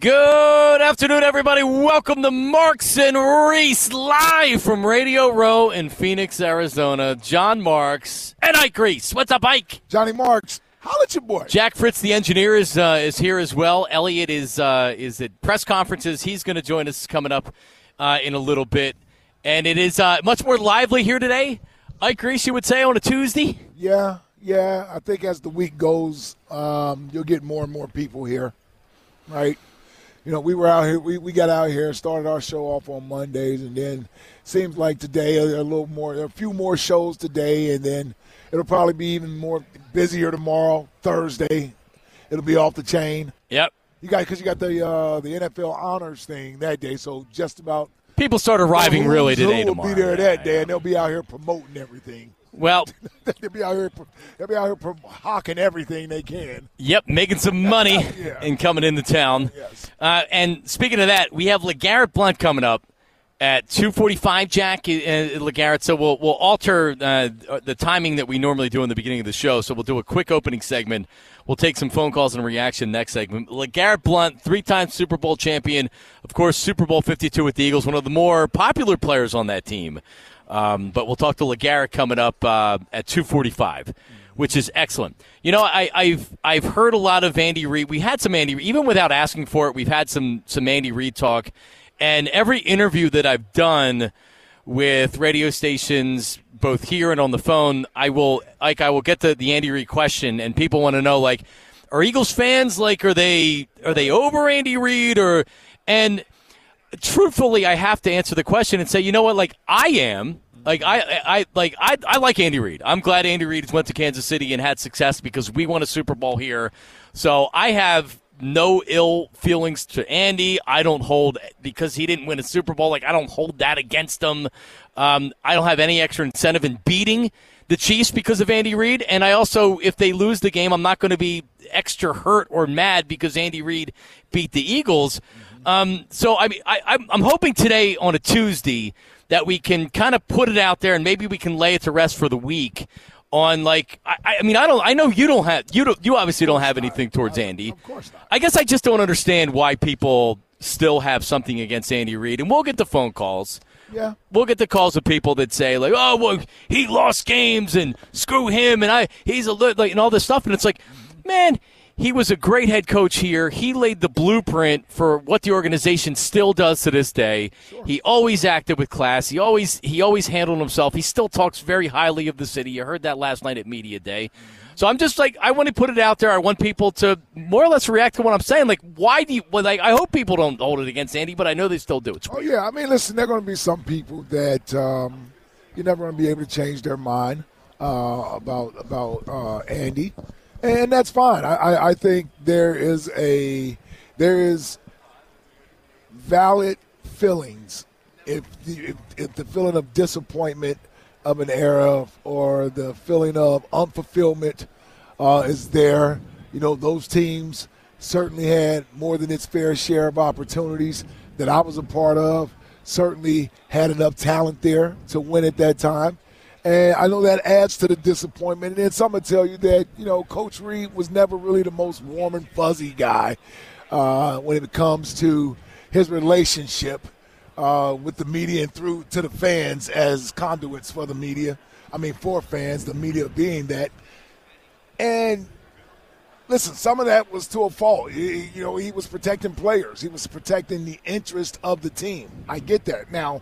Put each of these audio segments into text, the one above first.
Good afternoon, everybody. Welcome to Marks and Reese live from Radio Row in Phoenix, Arizona. John Marks and Ike Reese. What's up, Ike? Johnny Marks. Holla at your boy. Jack Fritz, the engineer, is uh, is here as well. Elliot is uh, is at press conferences. He's going to join us coming up uh, in a little bit, and it is uh, much more lively here today. Ike Reese, you would say on a Tuesday. Yeah, yeah. I think as the week goes, um, you'll get more and more people here, right? You know, we were out here. We, we got out here, started our show off on Mondays, and then seems like today a, a little more, a few more shows today, and then it'll probably be even more busier tomorrow, Thursday. It'll be off the chain. Yep. You got because you got the uh, the NFL honors thing that day, so just about People start arriving really today. will tomorrow. be there Yeah, that yeah. day, and they'll be out here promoting everything. Well, they'll be out here. They'll be out here pro- hawking everything they can. Yep, making some money Yeah. and coming into town. Yes. Uh, and speaking of that, we have LeGarrette Blunt coming up at 2:45. Jack uh, LeGarrette. So we'll we'll alter uh, the timing that we normally do in the beginning of the show. So we'll do a quick opening segment. We'll take some phone calls and reaction next segment. LeGarrette Blunt, three-time Super Bowl champion, of course, Super Bowl 52 with the Eagles, one of the more popular players on that team. Um, but we'll talk to LeGarrette coming up uh, at 2:45 which is excellent. You know, I, I've I've heard a lot of Andy Reid. We had some Andy, even without asking for it. We've had some some Andy Reid talk, and every interview that I've done with radio stations, both here and on the phone, I will like I will get the the Andy Reid question, and people want to know like, are Eagles fans like are they are they over Andy Reid or and truthfully, I have to answer the question and say, you know what? Like I am. Like I, I like I, I like Andy Reid. I'm glad Andy Reid went to Kansas City and had success because we won a Super Bowl here. So I have no ill feelings to Andy. I don't hold because he didn't win a Super Bowl. Like I don't hold that against him. Um, I don't have any extra incentive in beating the Chiefs because of Andy Reid. And I also, if they lose the game, I'm not going to be extra hurt or mad because Andy Reid beat the Eagles. Um, so I mean, I, I'm, I'm hoping today on a Tuesday that we can kind of put it out there and maybe we can lay it to rest for the week on like I, I mean I don't I know you don't have you don't you obviously don't have anything towards Andy. Of course not. I guess I just don't understand why people still have something against Andy Reid, and we'll get the phone calls. Yeah. We'll get the calls of people that say like, "Oh, well, he lost games and screw him," and I he's a li-, like and all this stuff, and it's like, man, he was a great head coach here. He laid the blueprint for what the organization still does to this day. He always acted with class. He always he always handled himself. He still talks very highly of the city. You heard that last night at media day. So I'm just like I want to put it out there. I want people to more or less react to what I'm saying. Like, why do you? Well, like I hope people don't hold it against Andy, but I know they still do. It's Oh yeah. I mean, listen, there are going to be some people that um, you're never going to be able to change their mind uh, about about uh, Andy, and that's fine. I, I, I think there is a there is valid feelings if the, if, if the feeling of disappointment of an era or the feeling of unfulfillment uh, is there. You know, those teams certainly had more than its fair share of opportunities that I was a part of. Certainly had enough talent there to win at that time. And I know that adds to the disappointment. And then some will tell you that, you know, Coach Reid was never really the most warm and fuzzy guy uh, when it comes to his relationship uh, with the media and through to the fans as conduits for the media. I mean, for fans, the media being that. And listen, some of that was to a fault. You know, he was protecting players. He was protecting the interest of the team. I get that. Now,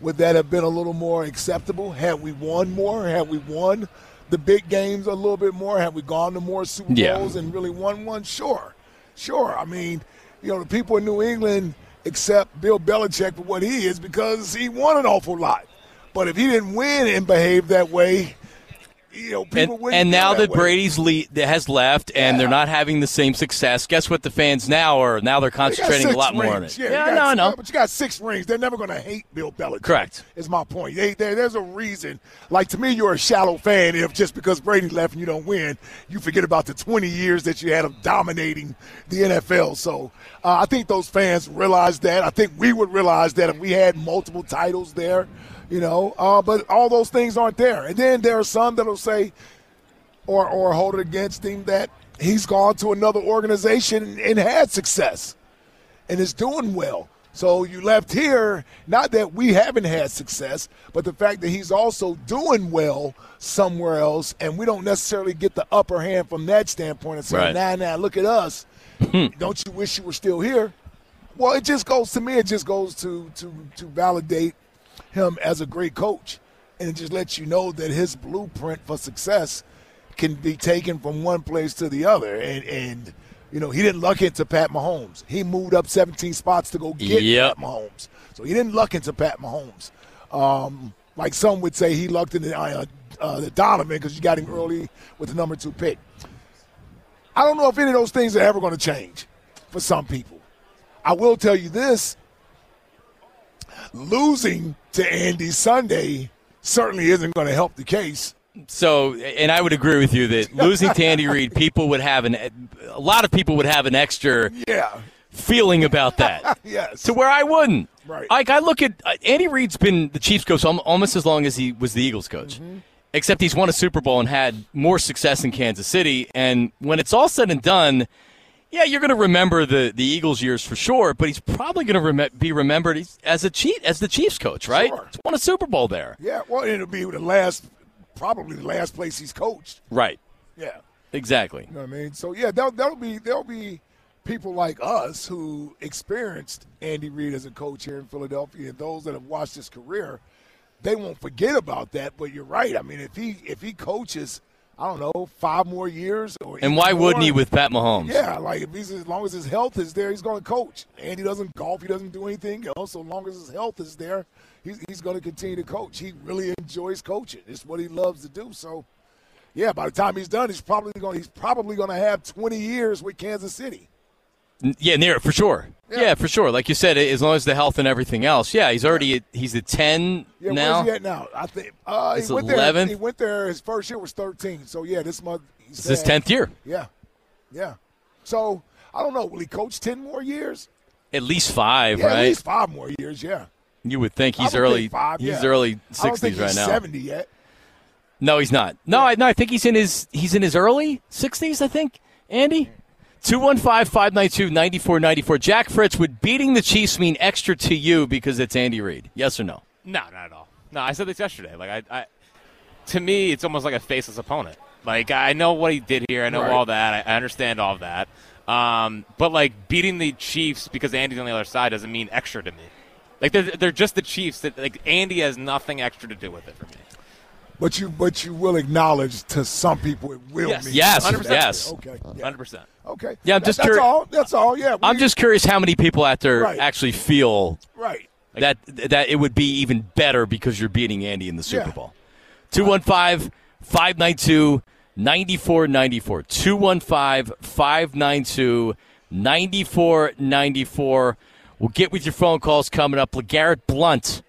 would that have been a little more acceptable had we won more? Had we won the big games a little bit more? Had we gone to more Super Yeah. Bowls and really won one? Sure, sure. I mean, you know, the people in New England accept Bill Belichick for what he is because he won an awful lot. But if he didn't win and behave that way, you know, people And, wouldn't. and now that way. Brady's le- that has left and they're not having the same success, guess what? The fans now are now they're You got concentrating a six lot more on it. Yeah, Yeah, you no, got, I know. But you got six rings. They're never going to hate Bill Belichick. Correct. Is my point. They, they, there's a reason. Like to me, you're a shallow fan if just because Brady left and you don't win, you forget about the 20 years that you had of dominating the NFL. So uh, I think those fans realize that. I think we would realize that if we had multiple titles there, you know. Uh, but all those things aren't there. And then there are some that'll say, or or hold it against him that he's gone to another organization and had success and is doing well. So you left here, not that we haven't had success, but the fact that he's also doing well somewhere else, and we don't necessarily get the upper hand from that standpoint and say, Right. nah, nah, look at us. don't you wish you were still here? Well, it just goes to me, it just goes to, to, to validate him as a great coach. And it just lets you know that his blueprint for success can be taken from one place to the other. And, and you know, he didn't luck into Pat Mahomes. He moved up 17 spots to go get Yep. Pat Mahomes. So he didn't luck into Pat Mahomes. Um, like some would say, he lucked into uh, uh, the Donovan because you got him early with the number two pick. I don't know if any of those things are ever going to change for some people. I will tell you this losing to Andy Sunday certainly isn't going to help the case. So, and I would agree with you that losing to Andy Reid, people would have an a lot of people would have an extra Yeah. feeling about that. Yes. to where I wouldn't. Right. Like I look at uh, Andy Reid's been the Chiefs coach almost as long as he was the Eagles coach. Mm-hmm. Except he's won a Super Bowl and had more success in Kansas City. And when it's all said and done, yeah, you're going to remember the, the Eagles years for sure. But he's probably going to rem- be remembered as- a cheat as the Chiefs coach, right? Sure. He's won a Super Bowl there, Yeah, well, it'll be the last, probably the last place he's coached. right? Yeah. Exactly. You know what I mean? So yeah, there'll, there'll be there'll be people like us who experienced Andy Reid as a coach here in Philadelphia, and those that have watched his career, they won't forget about that. But you're right. I mean, if he if he coaches, I don't know, five more years, or And why wouldn't he with Pat Mahomes? Yeah, like if he's as long as his health is there, he's going to coach. And he doesn't golf, he doesn't do anything else. So long as his health is there, he's, he's going to continue to coach. He really enjoys coaching. It's what he loves to do. So, yeah, by the time he's done, he's probably going he's probably going to have 20 years with Kansas City. Yeah, near for sure. Yeah. for sure. Like you said, as long as the health and everything else. Yeah, he's already at, he's at ten Yeah, now. where's he at now? I think uh, he went 11th? there. He went there. His first year was 13. So yeah, this month he's It's his tenth year, Yeah, yeah. So I don't know. Will he coach 10 more years? at least five, Yeah, right? at least five more years. Yeah. You would think he's would early. think five, he's yeah. early sixties right now. 70 yet. No, he's not. No, I no, I think he's in his he's in his early sixties. I think Andy. 215-592-9494. Jack Fritz, would beating the Chiefs mean extra to you because it's Andy Reid? Yes or no? No, not at all. No, I said this yesterday. Like I, I to me, it's almost like a faceless opponent. Like I know what he did here. I know Right. all that. I, I understand all of that. Um, but like beating the Chiefs because Andy's on the other side doesn't mean extra to me. Like they're they're just the Chiefs. That like Andy has nothing extra to do with it for me. But you, but you will acknowledge to some people it will Yes. mean Yes, something. yes. Okay. Yeah. Hundred percent. Okay. Yeah, I'm That- just that's curi- all. That's all. Yeah. I'm just curious how many people out there Right. actually feel right. that that it would be even better because you're beating Andy in the Super Yeah. Bowl. 215 592 9494. 215 592 9494. We'll get with your phone calls coming up. LeGarrette Blunt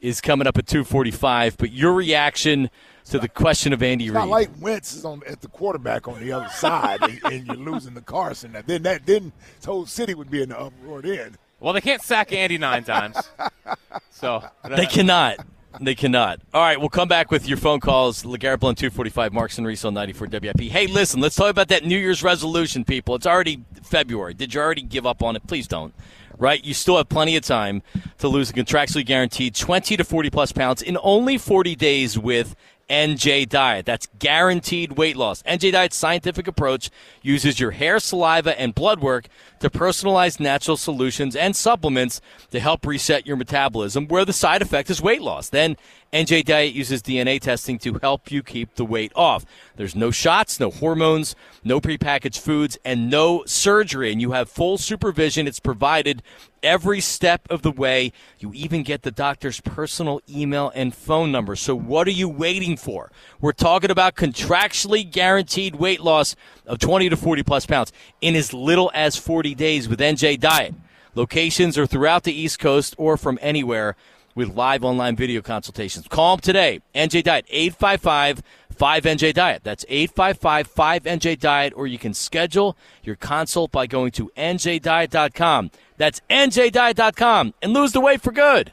is coming up at 245. But your reaction to the question of Andy It's Reid. not like Wentz is on at the quarterback on the other side, and, and you're losing the Carson. And then that then this whole city would be in the uproar then. Well, they can't sack Andy nine times. So They cannot. They cannot. All right, we'll come back with your phone calls. LeGarrette Blunt, 245, Marks and Reese on 94 WIP. Hey, listen, let's talk about that New Year's resolution, people. It's already February. Did you already give up on it? Please don't. Right? You still have plenty of time to lose a contractually guaranteed 20 to 40 plus pounds in only 40 days with NJ Diet. That's guaranteed weight loss. NJ Diet's scientific approach uses your hair, saliva, and blood work to personalize natural solutions and supplements to help reset your metabolism, where the side effect is weight loss. Then NJ Diet uses DNA testing to help you keep the weight off. There's no shots, no hormones, no prepackaged foods, and no surgery. And you have full supervision. It's provided every step of the way. You even get the doctor's personal email and phone number. So what are you waiting for? We're talking about contractually guaranteed weight loss of 20 to 40 plus pounds in as little as 40 days with NJ Diet. Locations are throughout the East Coast or from anywhere with live online video consultations. Call them today. NJ Diet, 855 5NJ Diet. That's 855 5NJ Diet, or you can schedule your consult by going to NJDiet.com. That's NJDiet.com and lose the weight for good.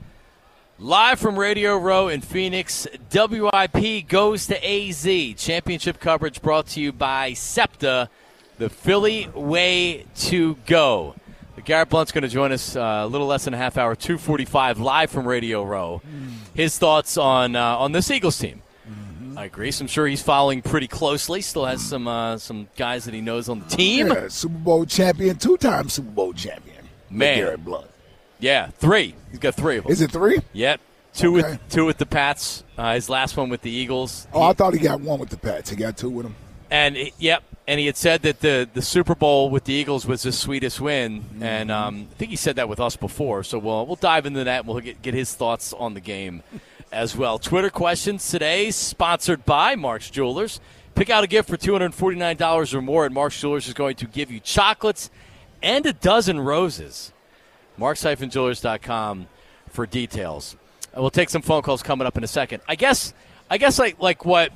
live from Radio Row in Phoenix. WIP goes to AZ. Championship coverage brought to you by SEPTA, the Philly way to go. Garrett Blunt's going to join us uh, a little less than a half hour, 245, live from Radio Row. His thoughts on, uh, on this Eagles team. I agree. I'm sure he's following pretty closely. Still has some uh, some guys that he knows on the team. Yeah, Super Bowl champion, two-time Super Bowl champion. Man. Garrett Blunt. Yeah, three. He's got three of them. Is it three? Yep. Two Okay. with two with the Pats. Uh, his last one with the Eagles. Oh, I thought he got one with the Pats. He got two with him. And yep, and he had said that the the Super Bowl with the Eagles was his sweetest win, and um, I think he said that with us before. So we'll we'll dive into that. and We'll get get his thoughts on the game as well. Twitter questions today, sponsored by Mark's Jewelers. Pick out a gift for two hundred forty nine dollars or more, and Mark's Jewelers is going to give you chocolates and a dozen roses. Marks-Jewelers.com for details. Uh, we'll take some phone calls coming up in a second. I guess I guess like like what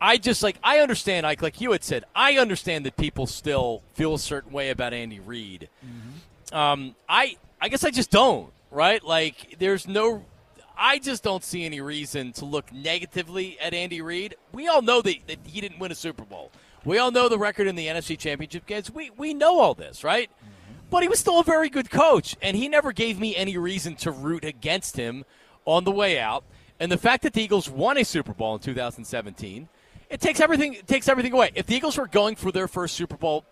I just like I understand like like you had said I understand that people still feel a certain way about Andy Reid. Mm-hmm. Um, I I guess I just don't right like there's no I just don't see any reason to look negatively at Andy Reid. We all know that, that he didn't win a Super Bowl. We all know the record in the NFC Championship games. We we know all this right. Mm-hmm. But he was still a very good coach, and he never gave me any reason to root against him on the way out. And the fact that the Eagles won a Super Bowl in 2017, it takes everything it takes everything away. If the Eagles were going for their first Super Bowl,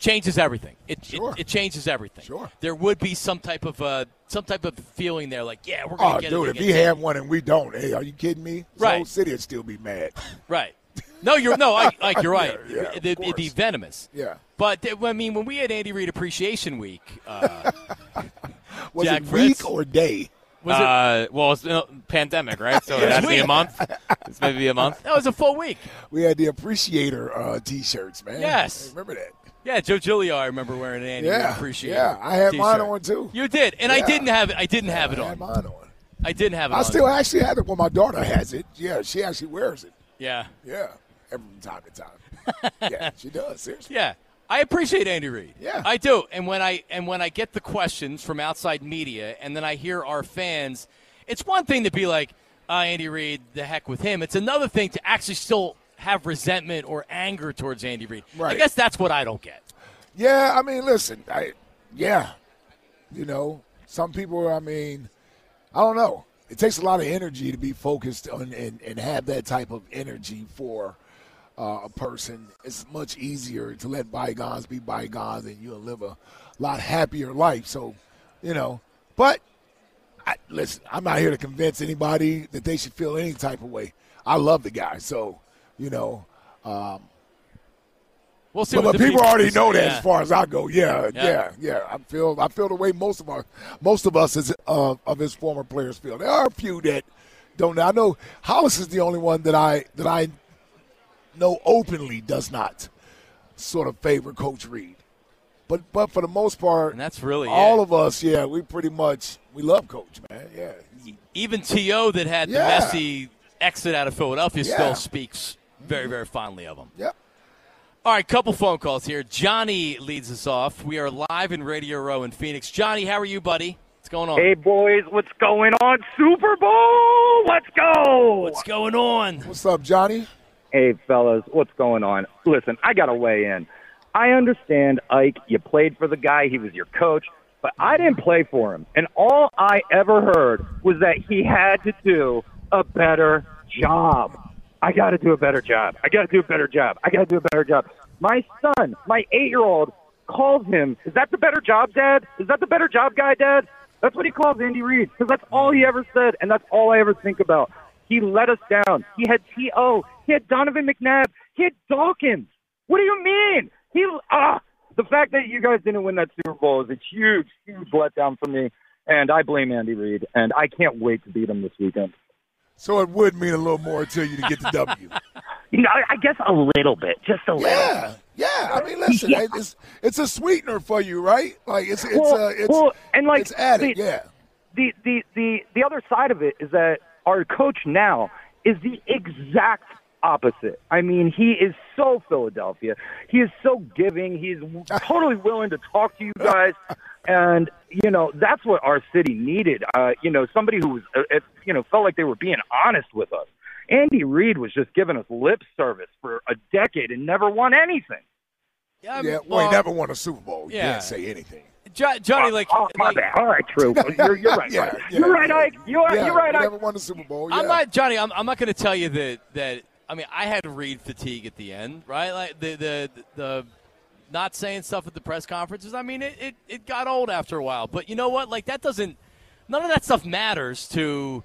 changes everything. It, Sure. it, it changes everything. Sure. There would be some type of uh, some type of feeling there, like yeah, we're gonna Oh, get dude, it if against he had one and we don't, hey, are you kidding me? The Right. whole city would still be mad. right. No, you're no, I, like you're right. Yeah, yeah, It- it'd, it'd be venomous. Yeah. But I mean, when we had Andy Reid Appreciation Week, uh, Was Jack it Fritz? week or day? was it? Uh, well, it's a pandemic, right? So it It's has to be a month. It's maybe a month. That was a full week. We had the appreciator uh, T-shirts, man. Yes. I remember that? Yeah, Joe Giglio, I remember wearing an Andy Reid Yeah, Appreciation. yeah, I had mine t-shirt. on, too. You did, and I Yeah. didn't have it. I didn't have it on. I had mine on. I didn't have it I on. still actually have it. Well, my daughter has it. Yeah, she actually wears it. Yeah. Yeah, every time to time. yeah, she does. Seriously. Yeah. I appreciate Andy Reid. Yeah. I do. And when I and when I get the questions from outside media and then I hear our fans, it's one thing to be like, uh, Andy Reid, the heck with him. It's another thing to actually still have resentment or anger towards Andy Reid. Right. I guess that's what I don't get. Yeah, I mean, listen, I, yeah, you know, some people. I mean, I don't know. It takes a lot of energy to be focused on and, and have that type of energy for uh, a person. It's much easier to let bygones be bygones, and you'll live a lot happier life. So, you know, but I, listen, I'm not here to convince anybody that they should feel any type of way. I love the guy, so you know. Um, We'll see but, what but people already know that yeah. as far as I go. Yeah, Yeah. yeah, yeah. I feel I feel the way most of our most of us as uh, of his former players feel. There are a few that don't. know. I know Hollis is the only one that I that I know openly does not sort of favor Coach Reid. But but for the most part, And that's really all it. of us. Yeah, we pretty much we love Coach, man. Yeah, Even T.O. that had Yeah. the messy exit out of Philadelphia Yeah. still speaks very, mm-hmm. very fondly of him. yep. All right, couple phone calls here. Johnny leads us off. We are live in Radio Row in Phoenix. Johnny, how are you, buddy? What's going on? Hey boys, what's going on? Super Bowl, let's go! What's going on? What's up, Johnny? Hey fellas, what's going on? Listen, I gotta weigh in. I understand, Ike. You played for the guy; he was your coach, but I didn't play for him. And all I ever heard was that he had to do a better job. I got to do a better job. I got to do a better job. I got to do a better job. My son, my eight-year-old, calls him. Is that the better job, Dad? Is that the better job guy, Dad? That's what he calls Andy Reid because that's all he ever said, and that's all I ever think about. He let us down. He had T.O. He had Donovan McNabb. He had Dawkins. What do you mean? He ah. The fact that you guys didn't win that Super Bowl is a huge, huge letdown for me, and I blame Andy Reid, and I can't wait to beat him this weekend. So it would mean a little more to you to get the W. You know, I guess a little bit, just a little. Yeah, yeah. I mean, listen, Yeah. it's it's a sweetener for you, right? Like it's it's Well, uh, it's well, and like it's added. the- yeah, the the the the other side of it is that our coach now is the exact opposite. I mean, he is so Philadelphia. He is so giving. He's totally willing to talk to you guys, and you know that's what our city needed. Uh, you know, somebody who was uh, it, you know felt like they were being honest with us. Andy Reid was just giving us lip service for a decade and never won anything. Yeah, yeah. Well, he never won a Super Bowl. He yeah. didn't say anything. Jo- Johnny, like, oh, my like bad. All right, true. You're, you're right. Yeah, Mike. yeah, you're right, yeah. Ike. You're, Yeah, you're right, he Ike. never won a Super Bowl. Yeah. I'm not Johnny. I'm, I'm not going to tell you that that. I mean, I had Reid fatigue at the end, right? Like the the the not saying stuff at the press conferences. I mean, it, it it got old after a while. But you know what? Like that doesn't. None of that stuff matters to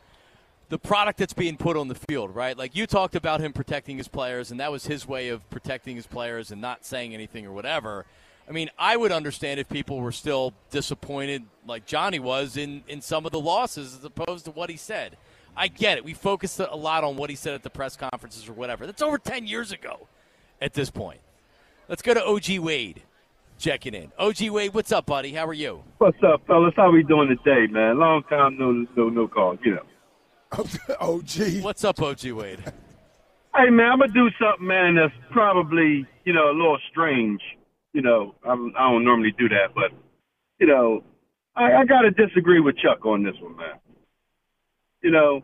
the product that's being put on the field, right? Like you talked about him protecting his players, and that was his way of protecting his players and not saying anything or whatever. I mean, I would understand if people were still disappointed, like Johnny was, in, in some of the losses as opposed to what he said. I get it. We focused a lot on what he said at the press conferences or whatever. That's over 10 years ago at this point. Let's go to OG Wade checking in. OG Wade, what's up, buddy? How are you? What's up, fellas? How we doing today, man? Long time no no no call, you know. OG. What's up, OG Wade? Hey man, I'm gonna do something, man, that's probably you know a little strange. You know, I'm, I don't normally do that, but you know, I, I gotta disagree with Chuck on this one, man. You know,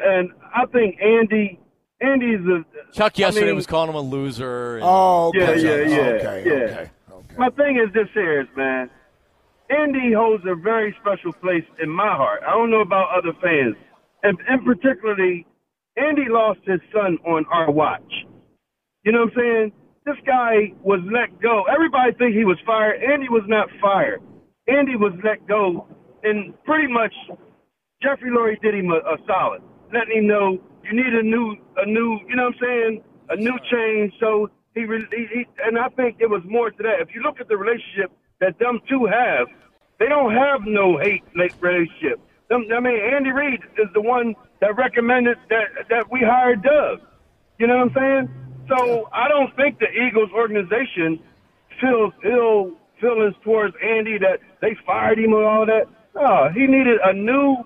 and I think Andy, Andy's a Chuck yesterday I mean, was calling him a loser. And, Oh, okay. Yeah, yeah, yeah, Okay, yeah. okay. My thing is this here, is, man. Andy holds a very special place in my heart. I don't know about other fans, and, and particularly, Andy lost his son on our watch. You know what I'm saying? This guy was let go. Everybody think he was fired. Andy was not fired. Andy was let go, and pretty much Jeffrey Lurie did him a, a solid, letting him know you need a new, a new, you know what I'm saying, a new change. So he, re- he, he and I think it was more to that. If you look at the relationship that them two have, they don't have no hate like relationship. Them, I mean, Andy Reid is the one that recommended that that we hired Doug. You know what I'm saying? So I don't think the Eagles organization feels ill feelings towards Andy that they fired him and all that. No, he needed a new.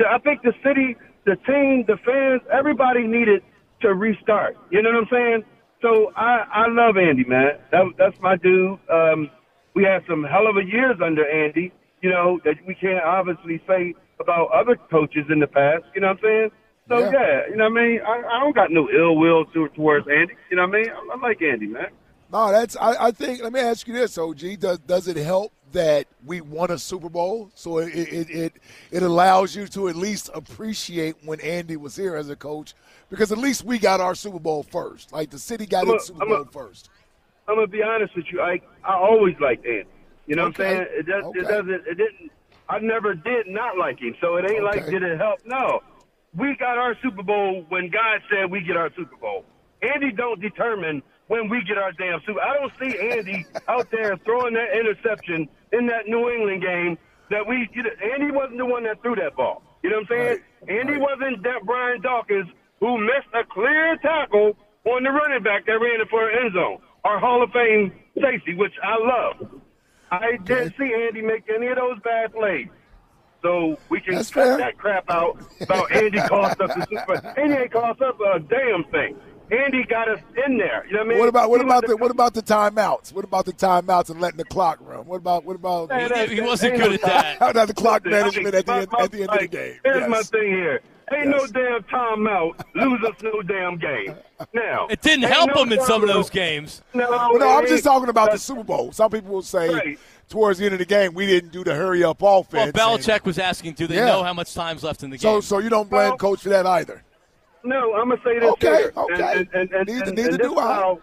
I think the city, the team, the fans, everybody needed to restart. You know what I'm saying? So I I love Andy, man. That, that's my dude. Um, we had some hell of a years under Andy. You know that we can't obviously say about other coaches in the past. You know what I'm saying? So Yeah. yeah, you know what I mean. I, I don't got no ill will to, towards Andy. You know what I mean? I, I like Andy, man. No, that's. I, I think. Let me ask you this, OG. Does does it help that we won a Super Bowl? So it it it, it allows you to at least appreciate when Andy was here as a coach, because at least we got our Super Bowl first. Like the city got a- its Super I'm a- Bowl first. I'm gonna be honest with you. I I always liked Andy. You know what I'm saying? It, does, Okay. it doesn't. It didn't. I never did not like him. So it ain't like did it help? No. We got our Super Bowl when God said we get our Super Bowl. Andy don't determine when we get our damn Super. I don't see Andy out there throwing that interception in that New England game. That we, you know, Andy wasn't the one that threw that ball. You know what I'm saying? Andy wasn't that Brian Dawkins who missed a clear tackle on the running back that ran it for an end zone. Our Hall of Fame safety, which I love. I didn't see Andy make any of those bad plays. So we can That's cut fair. that crap out about Andy cost us the Super Andy ain't cost us a damn thing. Andy got us in there. You know what I mean? What about what He about the what about the timeouts? What about the timeouts and letting the clock run? What about what about Man, that- he wasn't good at that. how about the clock Listen, management I at the mean, end, my- at the end of the game? Here's my thing here. Ain't Yes. no damn timeout. Lose us no damn game. Now It didn't help no him in some of those games. No, Well, no, I'm just talking about the Super Bowl. Some people will say Right. Towards the end of the game we didn't do the hurry up Well, offense. and- Belichick was asking, do they Yeah. know how much time's left in the game? so so you don't blame Well- coach for that either. No, I'm gonna say this Okay, here. okay. And, and, and, and, Neither- and, neither and do this is I. How,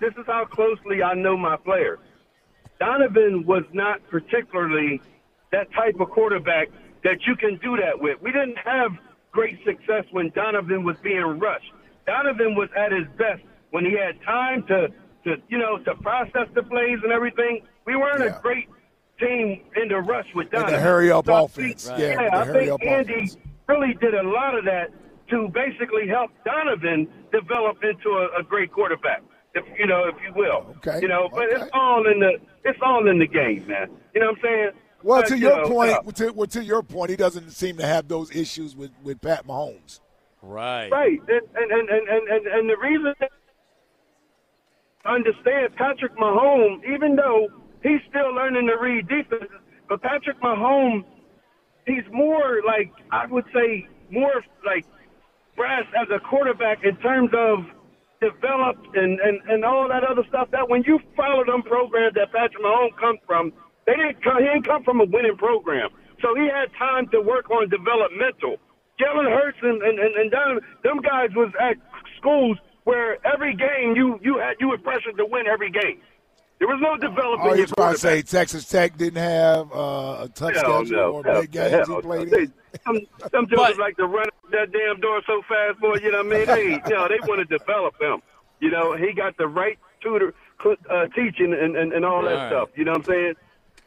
this is how closely I know my players. Donovan was not particularly that type of quarterback that you can do that with. We didn't have great success when Donovan was being rushed. Donovan was at his best when he had time to, to you know, to process the plays and everything. We weren't Yeah. a great team in the rush with In Donovan. the hurry up So I offense. think- Yeah, yeah, I think Andy offense. really did a lot of that to basically help Donovan develop into a, a great quarterback, if you know, if you will. Okay, You know, but okay. it's all in the it's all in the game, man. You know what I'm saying? Well, But, to you your know, point, uh, to, well, to your point, he doesn't seem to have those issues with, with Pat Mahomes. right. Right, and and and and and, and, and the reason understand Patrick Mahomes, even though he's still learning to read defenses, but Patrick Mahomes, he's more like I would say more like brass as a quarterback in terms of developed and, and, and all that other stuff. That when you follow them programs that Patrick Mahomes comes from, they didn't come, he didn't come from a winning program, so he had time to work on developmental. Jalen Hurts and and, and, and them, them guys was at schools where every game you you had you were pressured to win every game. There was no developing Oh, your you're trying to say. Texas Tech didn't have uh, a tough Hell schedule no, or hell, big games hell he played no. in? They- Some, some jokers like to run that damn door so fast, boy. You know what I mean? They, you know, they want to develop him. You know, he got the right tutor, uh, teaching and, and, and all that All right. stuff. You know what I'm saying?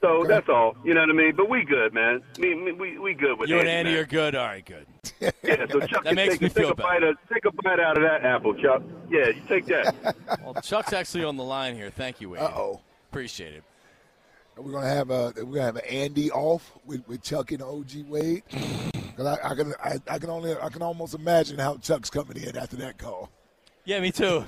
So that's all. You know what I mean? But we good, man. Me, me, we, we good with that. You and Andy, Andy man. are good. All right, good. Yeah, so Chuck That makes take, me take feel a better. bite of, take a bite out of that apple, Chuck. Yeah, you take that. Well, Chuck's actually on the line here. Thank you, Wade. Uh oh. Appreciate it. We're gonna have a we're gonna have an Andy off with, with Chuck and OG Wade. 'Cause I, I can I, I can only I can almost imagine how Chuck's coming in after that call. Yeah, me too.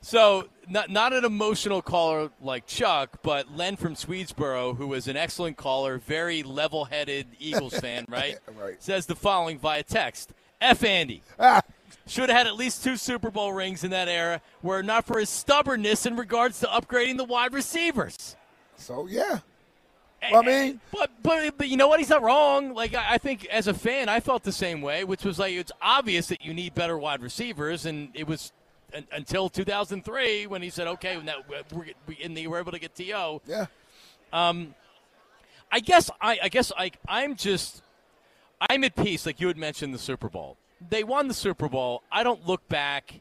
So, not not an emotional caller like Chuck, but Len from Swedesboro, who is an excellent caller, very level-headed Eagles fan, right? Right. Says the following via text: "F Andy." Ah, Should have had at least two Super Bowl rings in that era, were not for his stubbornness in regards to upgrading the wide receivers. so yeah. Well, I mean, But, but but you know what? He's not wrong. Like I, I think as a fan, I felt the same way, which was like it's obvious that you need better wide receivers, and it was until 2003 when he said, "Okay, now we we, and they were able to get To." Yeah. Um, I guess I, I guess I, I'm just I'm at peace. Like you had mentioned, the Super Bowl. They won the Super Bowl. I don't look back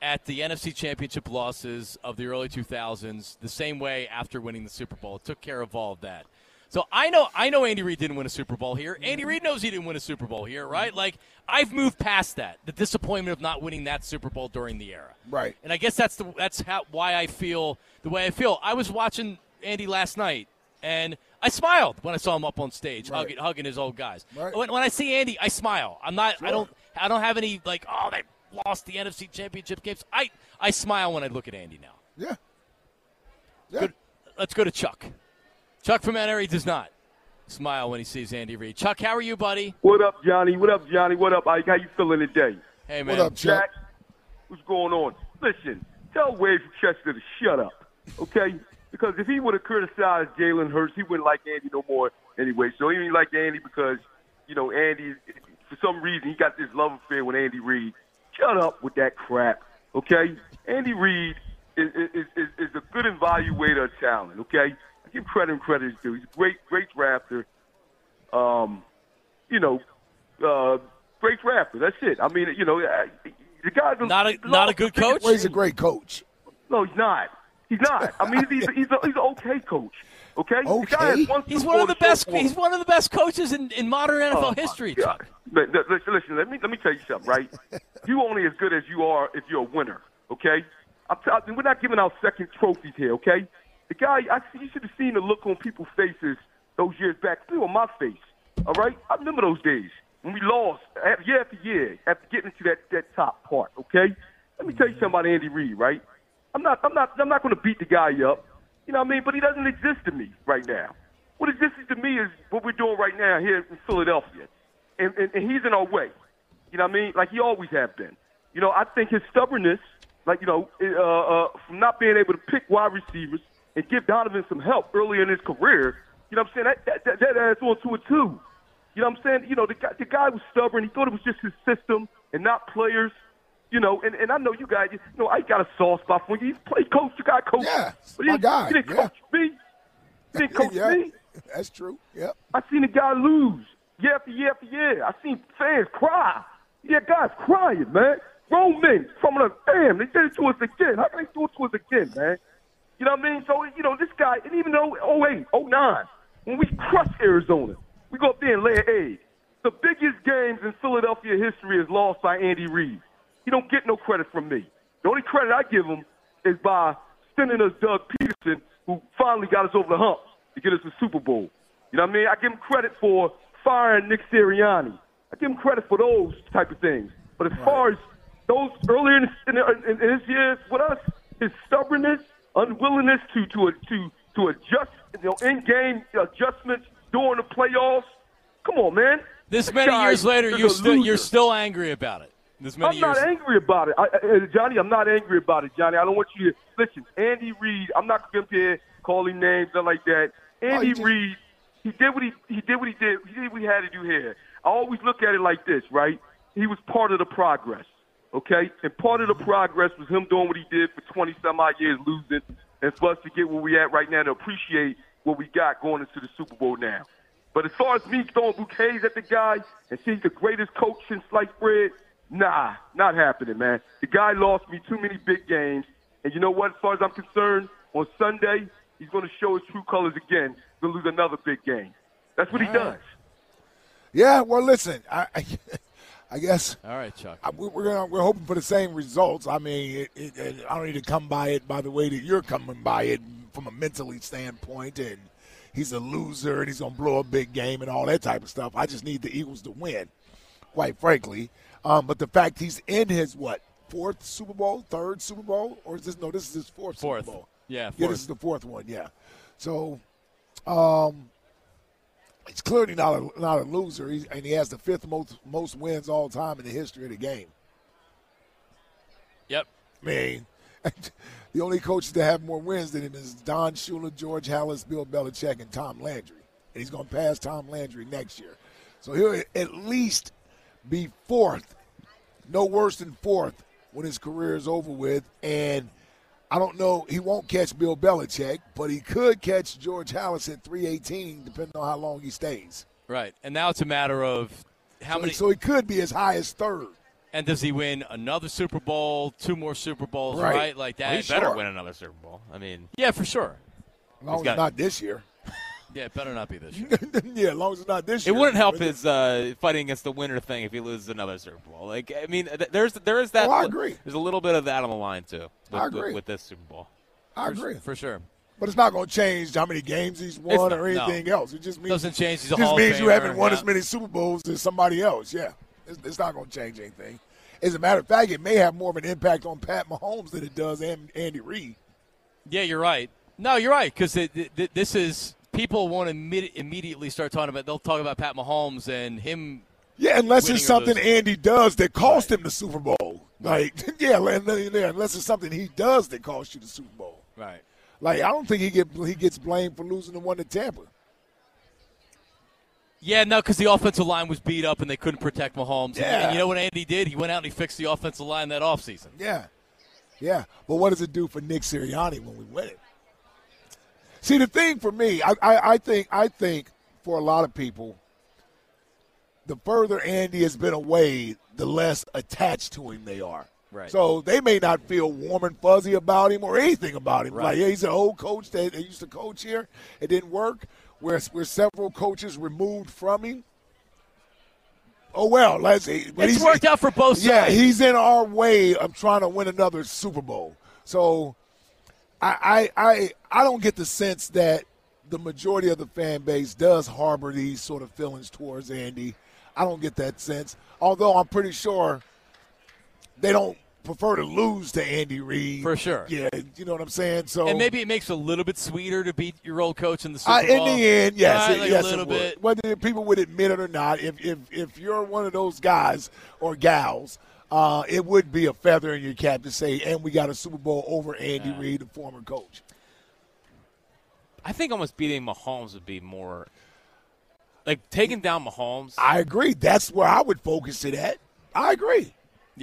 at the NFC Championship losses of the early 2000s the same way after winning the Super Bowl. It took care of all of that. So I know I know Andy Reid didn't win a Super Bowl here. Andy Reid knows he didn't win a Super Bowl here, right? Like I've moved past that. The disappointment of not winning that Super Bowl during the era. Right. And I guess that's the that's how why I feel the way I feel. I was watching Andy last night and I smiled when I saw him up on stage Right. hugging, hugging his old guys. Right. When, when I see Andy, I smile. I'm not. I don't. I don't have any like. Oh, they lost the NFC Championship games. I I smile when I look at Andy now. Yeah. Yeah. Good. Let's go to Chuck. Chuck from NRE does not smile when he sees Andy Reid. Chuck, how are you, buddy? What up, Johnny? What up, Johnny? What up, Ike? How you feeling today? Hey, man. What up, Chuck? Jack, what's going on? Listen, tell Wade from Chester to shut up, okay? Because if he would have criticized Jalen Hurts, he wouldn't like Andy no more anyway. So he didn't like Andy because, you know, Andy, for some reason, he got this love affair with Andy Reid. Shut up with that crap, okay? Andy Reid is, is, is, is a good evaluator of talent, okay? I give credit and credit is due. He's a great, great drafter. Um, you know, uh, great drafter. That's it. I mean, you know, uh, the guy's Not a not a good coach. Well, he's a great coach. No, he's not. He's not. I mean, he's he's, a, he's an okay coach. Okay. The guy has Okay. one He's one of the best. for. He's one of the best coaches in, in modern NFL Oh, history. Chuck. But, but listen, listen, let me let me tell you something, right? you only as good as you are if you're a winner, okay? I'm t- I- we're not giving out second trophies here, okay? The guy, I you should have seen the look on people's faces those years back. Still on my face, all right? I remember those days when we lost year after year after getting to that that top part, okay? Let me tell you something about Andy Reid, right? I'm not, I'm not, I'm not going to beat the guy up, you know what I mean? But he doesn't exist to me right now. What exists to me is what we're doing right now here in Philadelphia and, and, and he's in our way. You know what I mean? Like he always have been. You know, I think his stubbornness, like you know, uh, uh, from not being able to pick wide receivers and give Donovan some help early in his career. You know what I'm saying? That that, that, that adds on to it too. You know what I'm saying? You know, the guy, the guy was stubborn. He thought it was just his system and not players. You know, and, and I know you guys. You know, I got a soft spot for you. He's played coach. You got coach. Yeah, But he, my guy, He didn't yeah. coach me. He didn't coach yeah, me. that's true. Yep. I seen the guy lose year after year after year. I seen fans cry. Yeah, guys crying, man. Grown men from the damn, they did it to us again. How can they do it to us again, man? You know what I mean? So, you know, this guy, and even though 08, 09, when we crushed Arizona, we go up there and lay an egg. The biggest games in Philadelphia history is lost by Andy Reid. He don't get no credit from me. The only credit I give him is by sending us Doug Pederson, who finally got us over the hump to get us the Super Bowl. You know what I mean? I give him credit for firing Nick Sirianni. I give him credit for those type of things. But as far as those earlier in, in, in, in his years with us, his stubbornness, unwillingness to to to to adjust, you know, in-game adjustments during the playoffs. Come on, man. This many guy years later, you're a still you're still angry about it. This many I'm years. not angry about it, I, I, uh, Johnny. I'm not angry about it, Johnny. I don't want you to listen. Andy Reid. I'm not going to be here calling names and like that. Oh, Andy you just- Reid. He did what he he did what he did. He did what he had to do here. I always look at it like this, right? He was part of the progress, okay? And part of the progress was him doing what he did for 20 some odd years, losing, and for us to get where we at right now to appreciate what we got going into the Super Bowl now. But as far as me throwing bouquets at the guy and saying he's the greatest coach since sliced bread, nah, not happening, man. The guy lost me too many big games. And you know what? As far as I'm concerned, on Sunday, he's going to show his true colors again. He's going to lose another big game. That's what he does. Yeah. Well, listen, I, I, I guess All right, Chuck. I, we- we're gonna, we're hoping for the same results. I mean, it, it, it, I don't need to come by it by the way that you're coming by it from a mentally standpoint. And he's a loser and he's gonna blow a big game and all that type of stuff. I just need the Eagles to win, quite frankly. Um, but the fact he's in his what fourth Super Bowl, third Super Bowl, or is this no? This is his fourth, Fourth. Super Bowl. Yeah, Yeah, this is the fourth one. Yeah. So, um, he's clearly not a not a loser, he's, and he has the fifth most most wins all time in the history of the game. Yep. I mean, the only coaches that have more wins than him is Don Shula, George Halas, Bill Belichick, and Tom Landry. And he's going to pass Tom Landry next year. So he'll at least be fourth, no worse than fourth, when his career is over with. And I don't know, he won't catch Bill Belichick, but he could catch George Halas at 318, depending on how long he stays. Right. And now it's a matter of how so, many. So he could be as high as third. And does he win another Super Bowl, two more Super Bowls, Right. right? Like that. Well, he better win another Super Bowl. I mean, Yeah, for sure. As long He's as got- not this year. Yeah, it better not be this year. yeah, as long as it's not this it year. It wouldn't help his uh, fighting against the winner thing if he loses another Super Bowl. Like, I mean, th- there's there is that. Oh, I agree. There's a little bit of that on the line too. With, I agree. With, with this Super Bowl. I agree. For sure. But it's not going to change how many games he's won not, or no. anything else. It just means Doesn't change he's a just means you haven't won yeah. as many Super Bowls as somebody else. Yeah, it's, it's not going to change anything. As a matter of fact, it may have more of an impact on Pat Mahomes than it does An- Andy Reid. Yeah, you're right. No, you're right because this is people won't imme- immediately start talking about. They'll talk about Pat Mahomes and him. Yeah, unless it's something. Andy does that cost him the Super Bowl. Like, yeah, unless it's something he does that cost you the Super Bowl. Right. Like, I don't think he get he gets blamed for losing the one to Tampa. Yeah, no, because the offensive line was beat up and they couldn't protect Mahomes. And- Yeah. And, you know what Andy did? He went out and he fixed the offensive line that offseason. Yeah, yeah. But what does it do for Nick Sirianni when we win it? See, the thing for me, I, I, I think, I think for a lot of people, the further Andy has been away, the less attached to him they are. Right. So they may not feel warm and fuzzy about him or anything about him. Right. Like, yeah, he's an old coach that, used to coach here. It didn't work. We're, we're several coaches removed from him. Oh well, let's It's he's- worked out for both sides. Yeah, sides. he's in our way of trying to win another Super Bowl. So I I I, I don't get the sense that the majority of the fan base does harbor these sort of feelings towards Andy. I don't get that sense. Although I'm pretty sure they don't prefer to lose to Andy Reid. For sure. Yeah, you know what I'm saying? So And maybe it makes it a little bit sweeter to beat your old coach in the Super uh, in the end, yes, Right, like yes, a little bit. Whether people would admit it or not, if if if you're one of those guys or gals, uh, it would be a feather in your cap to say, "And we got a Super Bowl over Andy Reid, the former coach." I think almost beating Mahomes would be more like taking down Mahomes. I agree. That's where I would focus it at. I agree.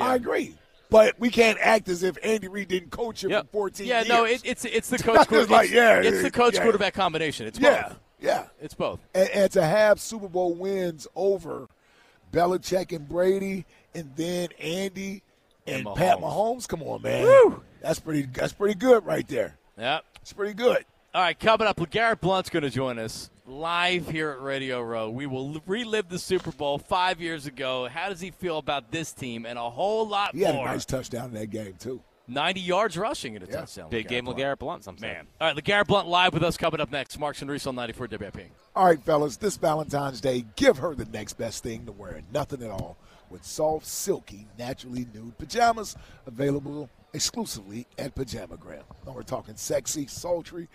I agree. But we can't act as if Andy Reid didn't coach him for 14 Yeah, years. no, it, it's it's the coach. It's like, yeah, it's the coach yeah. quarterback combination. It's yeah, both. yeah. It's both. and, and to have Super Bowl wins over Belichick and Brady, and then Andy and, And Pat Mahomes. Mahomes. Come on, man. Woo! That's pretty. That's pretty good right there. Yep, It's pretty good. All right, coming up, LeGarrette Blunt's going to join us live here at Radio Row. We will relive the Super Bowl five years ago. How does he feel about this team and a whole lot more? He had a nice touchdown in that game too. 90 yards rushing in a touchdown. Big game, Blunt. LeGarrette Blunt. Some man. All right, LeGarrette Blunt live with us coming up next. Marks and Reese on 94 WIP. All right, fellas. This Valentine's Day, give her the next best thing to wearing nothing at all with soft, silky, naturally nude pajamas available exclusively at Pajamagram. Now we're talking sexy, sultry,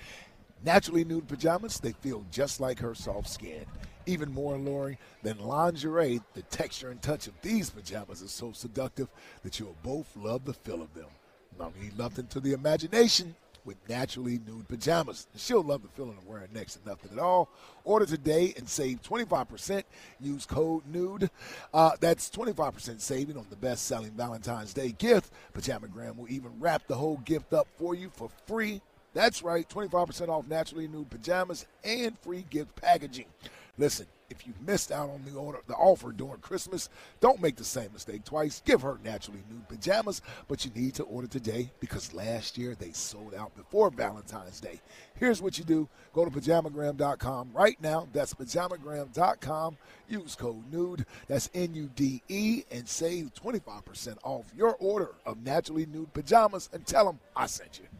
naturally nude pajamas. They feel just like her soft skin. Even more alluring than lingerie, the texture and touch of these pajamas is so seductive that you'll both love the feel of them. Now need nothing to the imagination with naturally nude pajamas. She'll love the feeling of wearing next to nothing at all. Order today and save 25%. Use code NUDE. Uh, that's 25% saving on the best selling Valentine's Day gift. Pajamagram will even wrap the whole gift up for you for free. That's right, 25% off naturally nude pajamas and free gift packaging. Listen, if you missed out on the order, the offer during Christmas, don't make the same mistake twice. Give her naturally nude pajamas, but you need to order today because last year they sold out before Valentine's Day. Here's what you do: go to pajamagram.com right now. That's pajamagram.com. Use code NUDE. That's N-U-D-E, and save 25% off your order of naturally nude pajamas. And tell them I sent you.